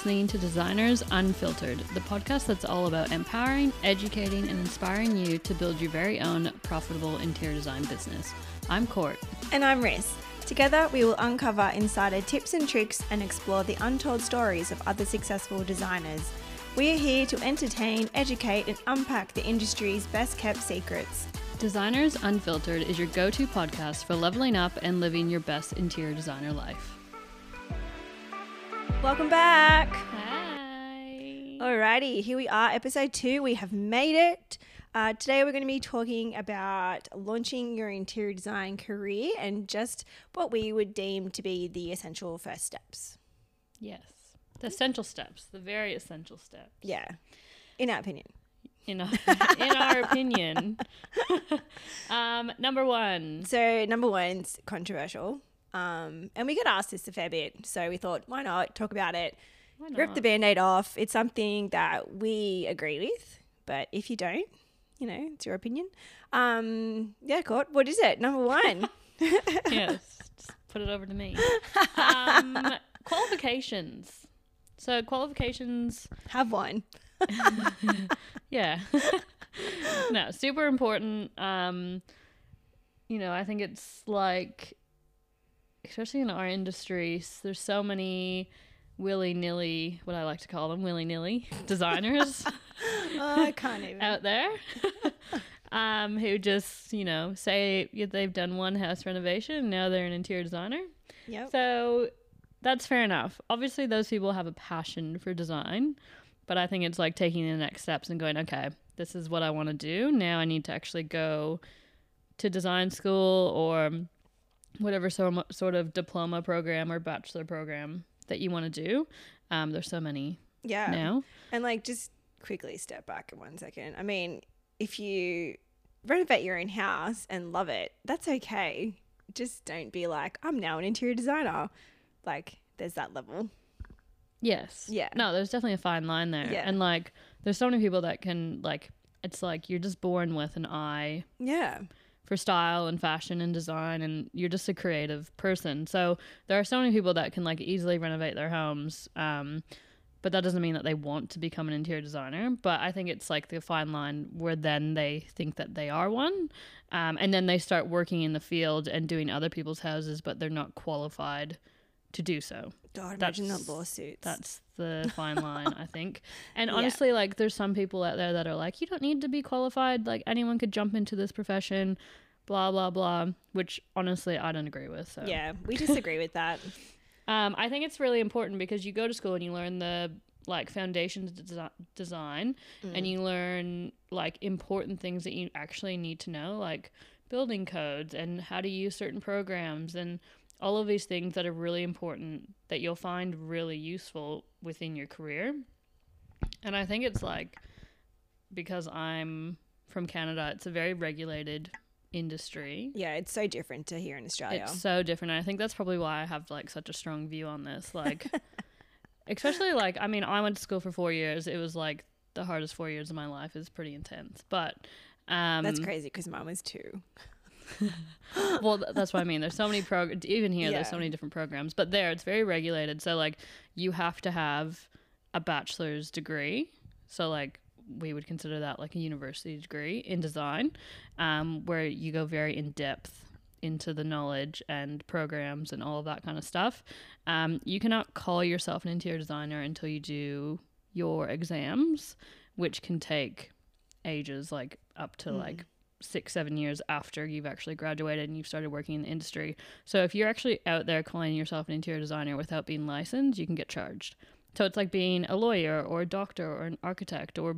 listening to Designers Unfiltered, the podcast that's all about empowering, educating, and inspiring you to build your very own profitable interior design business. I'm Court. And I'm Riz. Together, we will uncover insider tips and tricks and explore the untold stories of other successful designers. We are here to entertain, educate, and unpack the industry's best kept secrets. Designers Unfiltered is your go to podcast for leveling up and living your best interior designer life. Welcome back. Hi. Alrighty, here we are, episode two. We have made it. Uh, today, we're going to be talking about launching your interior design career and just what we would deem to be the essential first steps. Yes. The essential steps, the very essential steps. Yeah, in our opinion. In our, in our opinion. um, number one. So, number one's controversial. Um, and we get asked this a fair bit. So, we thought, why not talk about it? Why Rip the band aid off. It's something that we agree with. But if you don't, you know, it's your opinion. Um, yeah, Court, what is it? Number one. yes, just put it over to me. Um, qualifications. So qualifications, Have one. yeah. no, super important. Um, you know, I think it's like, especially in our industry, s- there's so many willy nilly, what I like to call them, willy nilly designers Oh, I can't even. out there. Um, who just you know say they've done one house renovation and now they're an interior designer Yep. So that's fair enough. Obviously, those people have a passion for design, but I think it's like taking the next steps and going, okay, this is what I want to do. Now I need to actually go to design school or whatever so, sort of diploma program or bachelor program that you want to do. Um, there's so many yeah. now. And like, just quickly step back in one second. I mean, if you renovate your own house and love it, that's okay. Just don't be like, I'm now an interior designer. Like, there's that level. Yes. Yeah. No, there's definitely a fine line there. Yeah. And like, there's so many people that can, like, it's like you're just born with an eye Yeah. For style and fashion and design and you're just a creative person. So there are so many people that can like easily renovate their homes um, but that doesn't mean that they want to become an interior designer but i think it's like the fine line where then they think that they are one um, and then they start working in the field and doing other people's houses but they're not qualified to do so God, imagine the That's- lawsuits. that's the fine line, I think. And Yeah. honestly, like there's some people out there that are like, you don't need to be qualified. Like anyone could jump into this profession, blah blah blah. Which honestly, I don't agree with. So yeah, we disagree with that. um, I think it's really important because you go to school and you learn the like foundations of desi- design, and you learn like important things that you actually need to know, like building codes and how to use certain programs and all of these things that are really important that you'll find really useful within your career. And I think it's like because I'm from Canada, it's a very regulated industry. Yeah, it's so different to here in Australia. It's so different. And I think that's probably why I have like such a strong view on this. Like, especially like, I mean, I went to school for four years. It was like the hardest four years of my life. is pretty intense. But um, That's crazy because mine was two. Well, that's what I mean. There's so many programs. Even here, there's so many different programs. But there, it's very regulated. So like, you have to have a bachelor's degree. So like, we would consider that like a university degree in design, um, where you go very in depth into the knowledge and programs and all of that kind of stuff. Um, you cannot call yourself an interior designer until you do your exams, which can take ages, like up to like six, seven years after you've actually graduated and you've started working in the industry. So if you're actually out there calling yourself an interior designer without being licensed, you can get charged. So it's like being a lawyer or a doctor or an architect or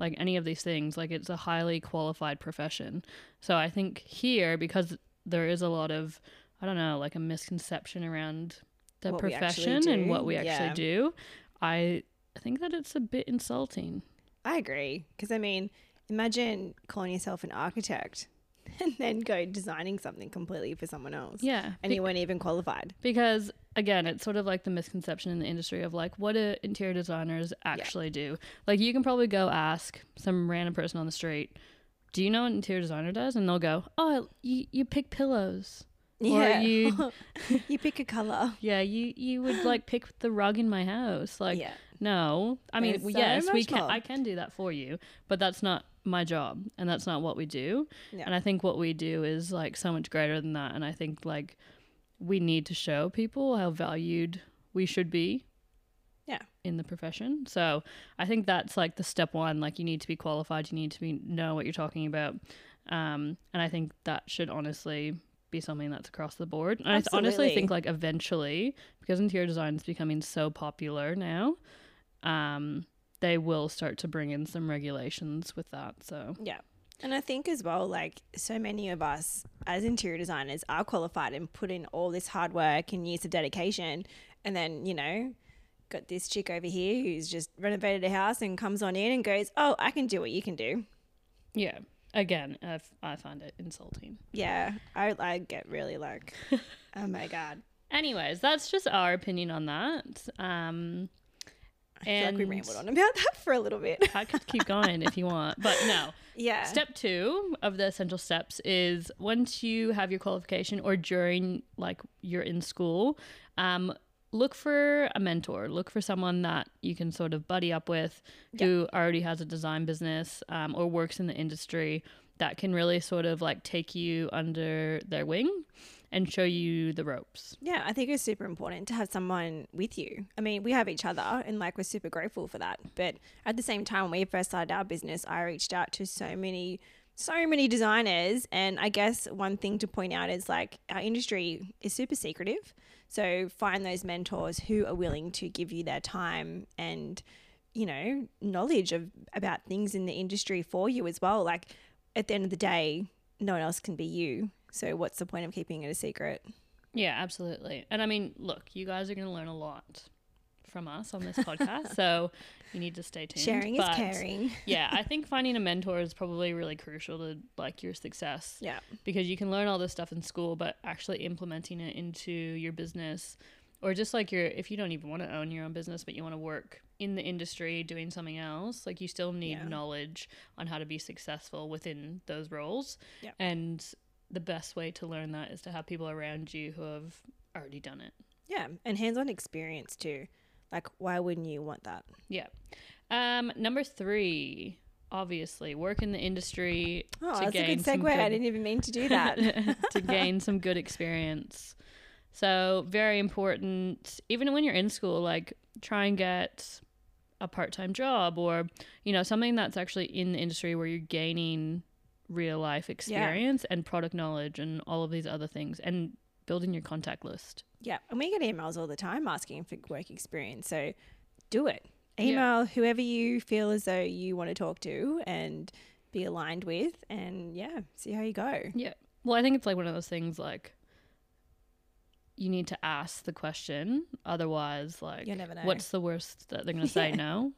like any of these things. Like it's a highly qualified profession. So I think here, because there is a lot of, I don't know, like a misconception around the What profession and what we actually yeah. do, I think that it's a bit insulting. I agree. Because, I mean, imagine calling yourself an architect and then go designing something completely for someone else. Yeah. And you weren't even qualified. because again it's sort of like the misconception in the industry of like what do interior designers actually do like you can probably go ask some random person on the street do you know what an interior designer does and they'll go oh you, you pick pillows Or you you pick a color. yeah, you you would like pick the rug in my house. Like yeah. no. I mean, There's so yes, we can more. I can do that for you, but that's not my job and that's not what we do. Yeah. And I think what we do is like so much greater than that and I think like we need to show people how valued we should be Yeah. in the profession. So I think that's like the step one. Like you need to be qualified. You need to be know what you're talking about. Um, and I think that should honestly be something that's across the board. And I honestly think like eventually, because interior design is becoming so popular now, um, they will start to bring in some regulations with that. So Yeah. And I think as well, like so many of us as interior designers are qualified and put in all this hard work and years of dedication. And then, you know, got this chick over here who's just renovated a house and comes on in and goes, Oh, I can do what you can do. yeah, again, I, f- I find it insulting. Yeah. I, I get really like, Oh my God. Anyways, that's just our opinion on that. Um, I feel like we rambled on about that for a little bit. I could keep going if you want, but no. Yeah. Step two of the essential steps is once you have your qualification or during like you're in school, um, look for a mentor. Look for someone that you can sort of buddy up with who already has a design business um, or works in the industry that can really sort of like take you under their wing and show you the ropes. Yeah, I think it's super important to have someone with you. I mean, we have each other and like we're super grateful for that. But at the same time, when we first started our business, I reached out to so many, so many designers. And I guess one thing to point out is like our industry is super secretive. So find those mentors who are willing to give you their time and, you know, knowledge of about things in the industry for you as well. Like at the end of the day, no one else can be you. So what's the point of keeping it a secret? Yeah, absolutely. And I mean, look, you guys are going to learn a lot from us on this podcast, so you need to stay tuned. Sharing is caring. yeah, I think finding a mentor is probably really crucial to like your success Yeah. because you can learn all this stuff in school, but actually implementing it into your business or just like your if you don't even want to own your own business but you want to work in the industry doing something else, like you still need Yeah. knowledge on how to be successful within those roles. Yep. And the best way to learn that is to have people around you who have already done it. Yeah. And hands on experience too. Like, why wouldn't you want that? Yeah. Um, number three, obviously, work in the industry Oh, to that's a good segue. I didn't even mean to do that. to gain some good experience. So very important. Even when you're in school, like try and get a part-time job or you know something that's actually in the industry where you're gaining real life experience and product knowledge and all of these other things and building your contact list. yeah. And we get emails all the time asking for work experience. So do it. Yeah. Email whoever you feel as though you want to talk to and be aligned with. And yeah, see how you go. Yeah. Well, I think it's like one of those things like you need to ask the question. Otherwise, like, You'll never know. what's the worst that they're going to say Yeah. no?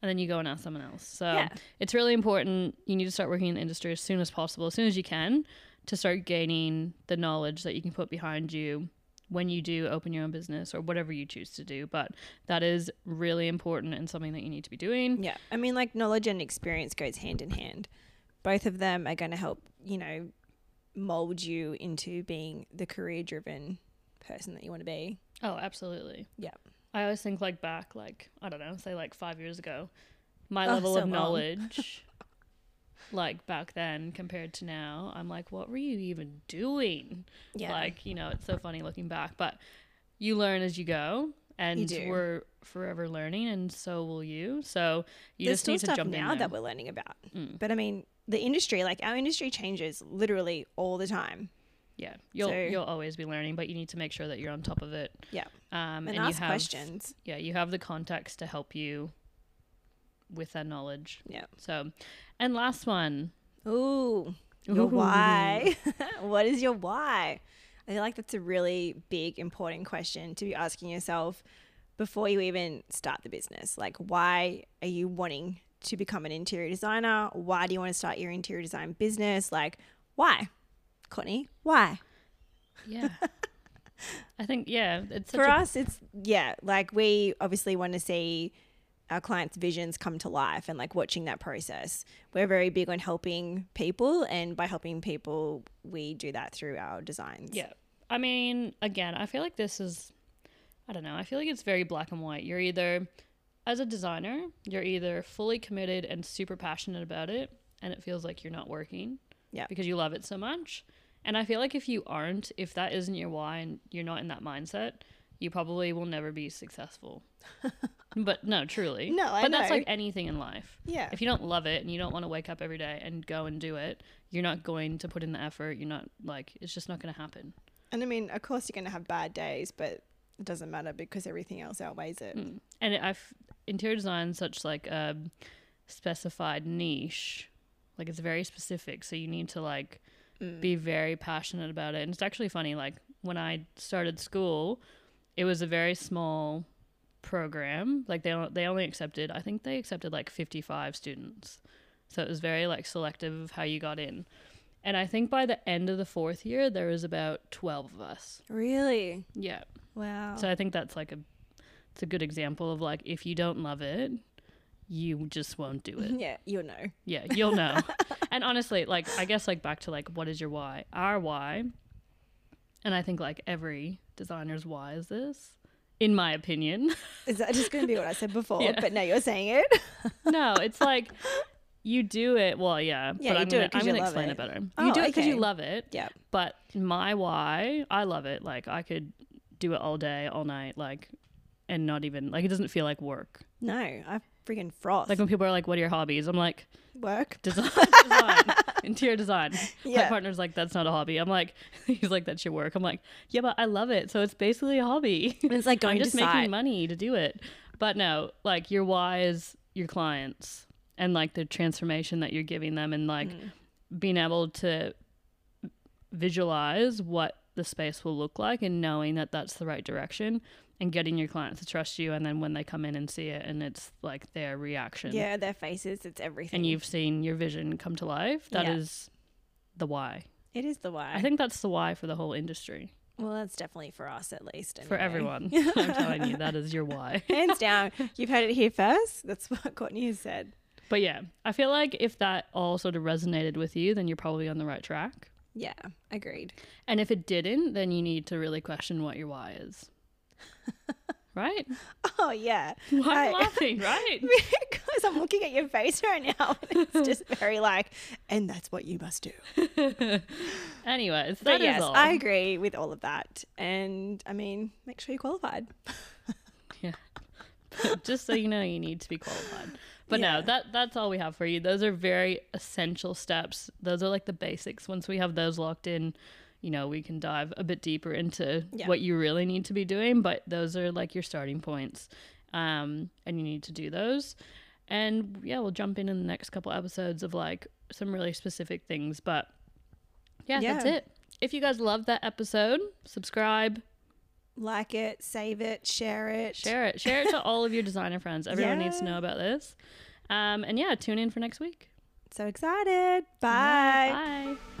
And then you go and ask someone else. So Yeah. it's really important. You need to start working in the industry as soon as possible, as soon as you can, to start gaining the knowledge that you can put behind you when you do open your own business or whatever you choose to do. But that is really important and something that you need to be doing. Yeah. I mean, like, knowledge and experience goes hand in hand. Both of them are going to help, you know, mold you into being the career driven person that you want to be. Oh, absolutely. Yeah. I always think like back, like I don't know, say like five years ago, my Oh, level so of knowledge, like back then compared to now, I'm like, what were you even doing? Yeah. Like you know, it's so funny looking back, but you learn as you go, and do. we're forever learning, and so will you. So you There's just need to stuff jump now in that we're learning about. Mm. But I mean, the industry, like our industry changes literally all the time. yeah, you'll So- you'll always be learning, but you need to make sure that you're on top of it. Yeah. Um, And, and, ask you have questions. yeah, you have the context to help you with that knowledge. Yeah. So, and last one. Ooh, your Ooh. why. what is your why? I feel like that's a really big, important question to be asking yourself before you even start the business. Like, why are you wanting to become an interior designer? Why do you want to start your interior design business? Like, why? Courtney, why? Yeah. I think yeah, it's such For a, us, it's yeah, like we obviously want to see our clients' visions come to life and like watching that process. We're very big on helping people, and by helping people, we do that through our designs. yeah. I mean, again, I feel like this is, I don't know, I feel like it's very black and white. You're either, as a designer, you're either fully committed and super passionate about it, and it feels like you're not working Yeah. because you love it so much. And I feel like if you aren't, if that isn't your why and you're not in that mindset, you probably will never be successful. but no, truly. No, I But that's like anything in life. Yeah. If you don't love it and you don't want to wake up every day and go and do it, you're not going to put in the effort. You're not like it's just not going to happen. And I mean, of course, you're going to have bad days, but it doesn't matter because everything else outweighs it. Mm. And I've interior design is such like a specified niche, like it's very specific. So you need to like Mm. be very passionate about it. And it's actually funny. Like when I started school, it was a very small program. Like they they only accepted, I think they accepted like 55 students. So it was very like selective of how you got in. And I think by the end of the fourth year, there was about 12 of us. Really? Yeah. Wow. So I think that's like a it's a good example of like if you don't love it, you just won't do it. yeah, you'll know. Yeah, you'll know. and honestly, like I guess like back to like what is your why? Our why, and I think like every designer's why is this, in my opinion. Is that just going to be what I said before? Yeah. But now you're saying it. no, it's like you do it. Well, yeah, Yeah, but you I'm do gonna, it I'm gonna explain it. it better. Oh, you do it because you love it. yeah. But my why, I love it. Like I could do it all day, all night, like, and not even like it doesn't feel like work. No, I freaking froth. Like when people are like, "What are your hobbies?" I'm like, work. design, design, interior design. My partner's like, that's not a hobby. I'm like, he's like, that's your work. I'm like, yeah, but I love it, so it's basically a hobby. It's like going I'm just to making money to do it. But no, like your why is your clients and like the transformation that you're giving them and like Mm. being able to visualize what the space will look like and knowing that that's the right direction and getting your clients to trust you and then when they come in and see it and it's like their reaction Yeah, their faces. It's everything. and you've seen your vision come to life That is Yeah. the why It is the why. i think that's the why for the whole industry Well, that's definitely for us at least. for everyone i'm telling you that is your why Hands down. You've heard it here first. That's what Courtney has said. but yeah i feel like if that all sort of resonated with you then you're probably on the right track Yeah, agreed. and if it didn't then you need to really question what your why is right Oh, yeah. why I- laughing right because I'm looking at your face right now. And it's just very like, and that's what you must do. anyways But that is yes, all I agree with all of that. And I mean, make sure you're qualified. Yeah. just so you know you need to be qualified but Yeah. no that that's all we have for you those are very essential steps those are like the basics once we have those locked in you know we can dive a bit deeper into Yeah. what you really need to be doing but those are like your starting points um and you need to do those and yeah we'll jump in in the next couple episodes of like some really specific things but yeah, that's it if you guys love that episode subscribe Like it, save it, share it. Share it. Share it to all of your designer friends. Everyone needs to know about this. Um, and yeah, tune in for next week. So excited. Bye. Bye.